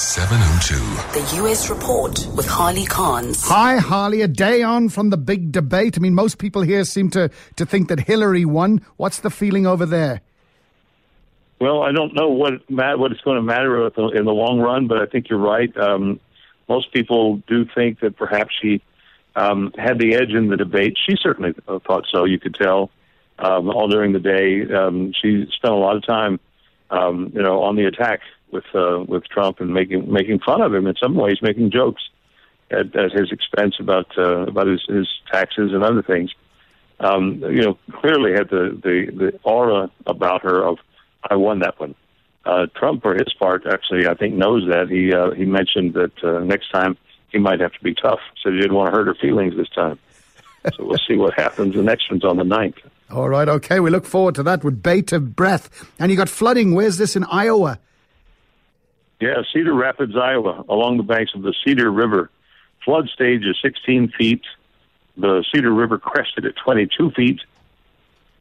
702. The US Report with Harley Carnes. Hi, Harley. A day on from the big debate. I mean, most people here seem to, to think that Hillary won. What's the feeling over there? Well, I don't know what what it's going to matter in the long run, but I think you're right. Um, most people do think that perhaps she um, had the edge in the debate. She certainly thought so. You could tell um, all during the day. Um, she spent a lot of time, um, you know, on the attack with uh, with Trump and making making fun of him in some ways, making jokes at, at his expense about uh, about his, his taxes and other things. Um, you know, clearly had the, the the aura about her of I won that one. Uh, Trump, for his part, actually, I think knows that. He uh, he mentioned that uh, next time he might have to be tough. Said he didn't want to hurt her feelings this time. so we'll see what happens. The next one's on the 9th. All right, okay. We look forward to that with bated breath. And you got flooding. Where's this in Iowa? Yeah, Cedar Rapids, Iowa, along the banks of the Cedar River. Flood stage is 16 feet. The Cedar River crested at 22 feet.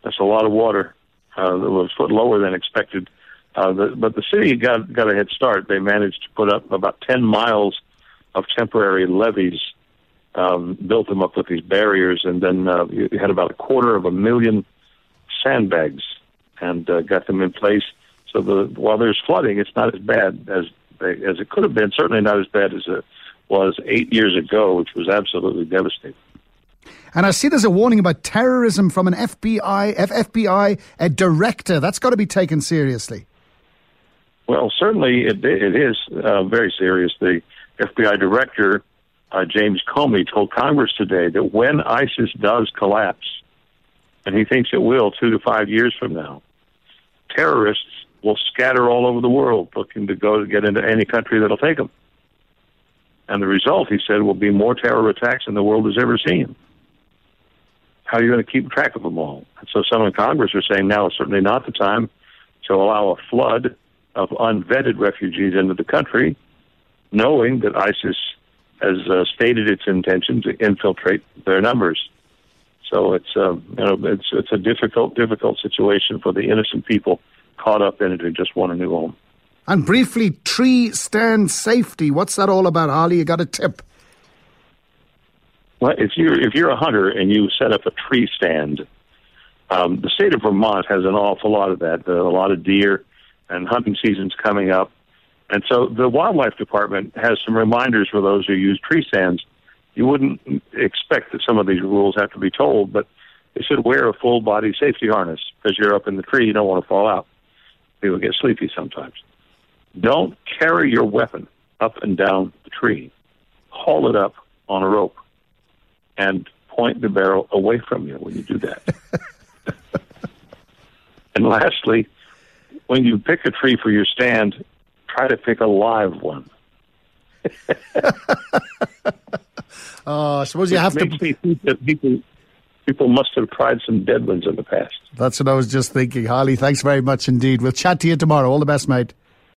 That's a lot of water. Uh, it was a foot lower than expected. Uh, the, but the city got got a head start. They managed to put up about 10 miles of temporary levees, um, built them up with these barriers, and then uh, you had about a quarter of a million sandbags and uh, got them in place. So the while there's flooding, it's not as bad as as it could have been. Certainly not as bad as it was eight years ago, which was absolutely devastating. And I see there's a warning about terrorism from an FBI FBI a director. That's got to be taken seriously. Well, certainly it, it is uh, very serious. The FBI director, uh, James Comey, told Congress today that when ISIS does collapse, and he thinks it will two to five years from now, terrorists will scatter all over the world looking to go to get into any country that'll take them. And the result, he said, will be more terror attacks than the world has ever seen. How are you going to keep track of them all? And so some in Congress are saying now is certainly not the time to allow a flood of unvetted refugees into the country, knowing that ISIS has uh, stated its intention to infiltrate their numbers. So it's uh, you know it's it's a difficult difficult situation for the innocent people caught up in it who just want a new home. And briefly, tree stand safety. What's that all about, Harley? You got a tip? Well, if you're if you're a hunter and you set up a tree stand, um, the state of Vermont has an awful lot of that. Uh, a lot of deer, and hunting season's coming up, and so the wildlife department has some reminders for those who use tree stands. You wouldn't expect that some of these rules have to be told, but they should wear a full body safety harness because you're up in the tree. You don't want to fall out. People get sleepy sometimes. Don't carry your weapon up and down the tree. Haul it up on a rope and point the barrel away from you when you do that. and lastly, when you pick a tree for your stand, try to pick a live one. oh, uh, I suppose you have to. Me think that people, people must have tried some dead ones in the past. That's what I was just thinking. Harley, thanks very much indeed. We'll chat to you tomorrow. All the best, mate.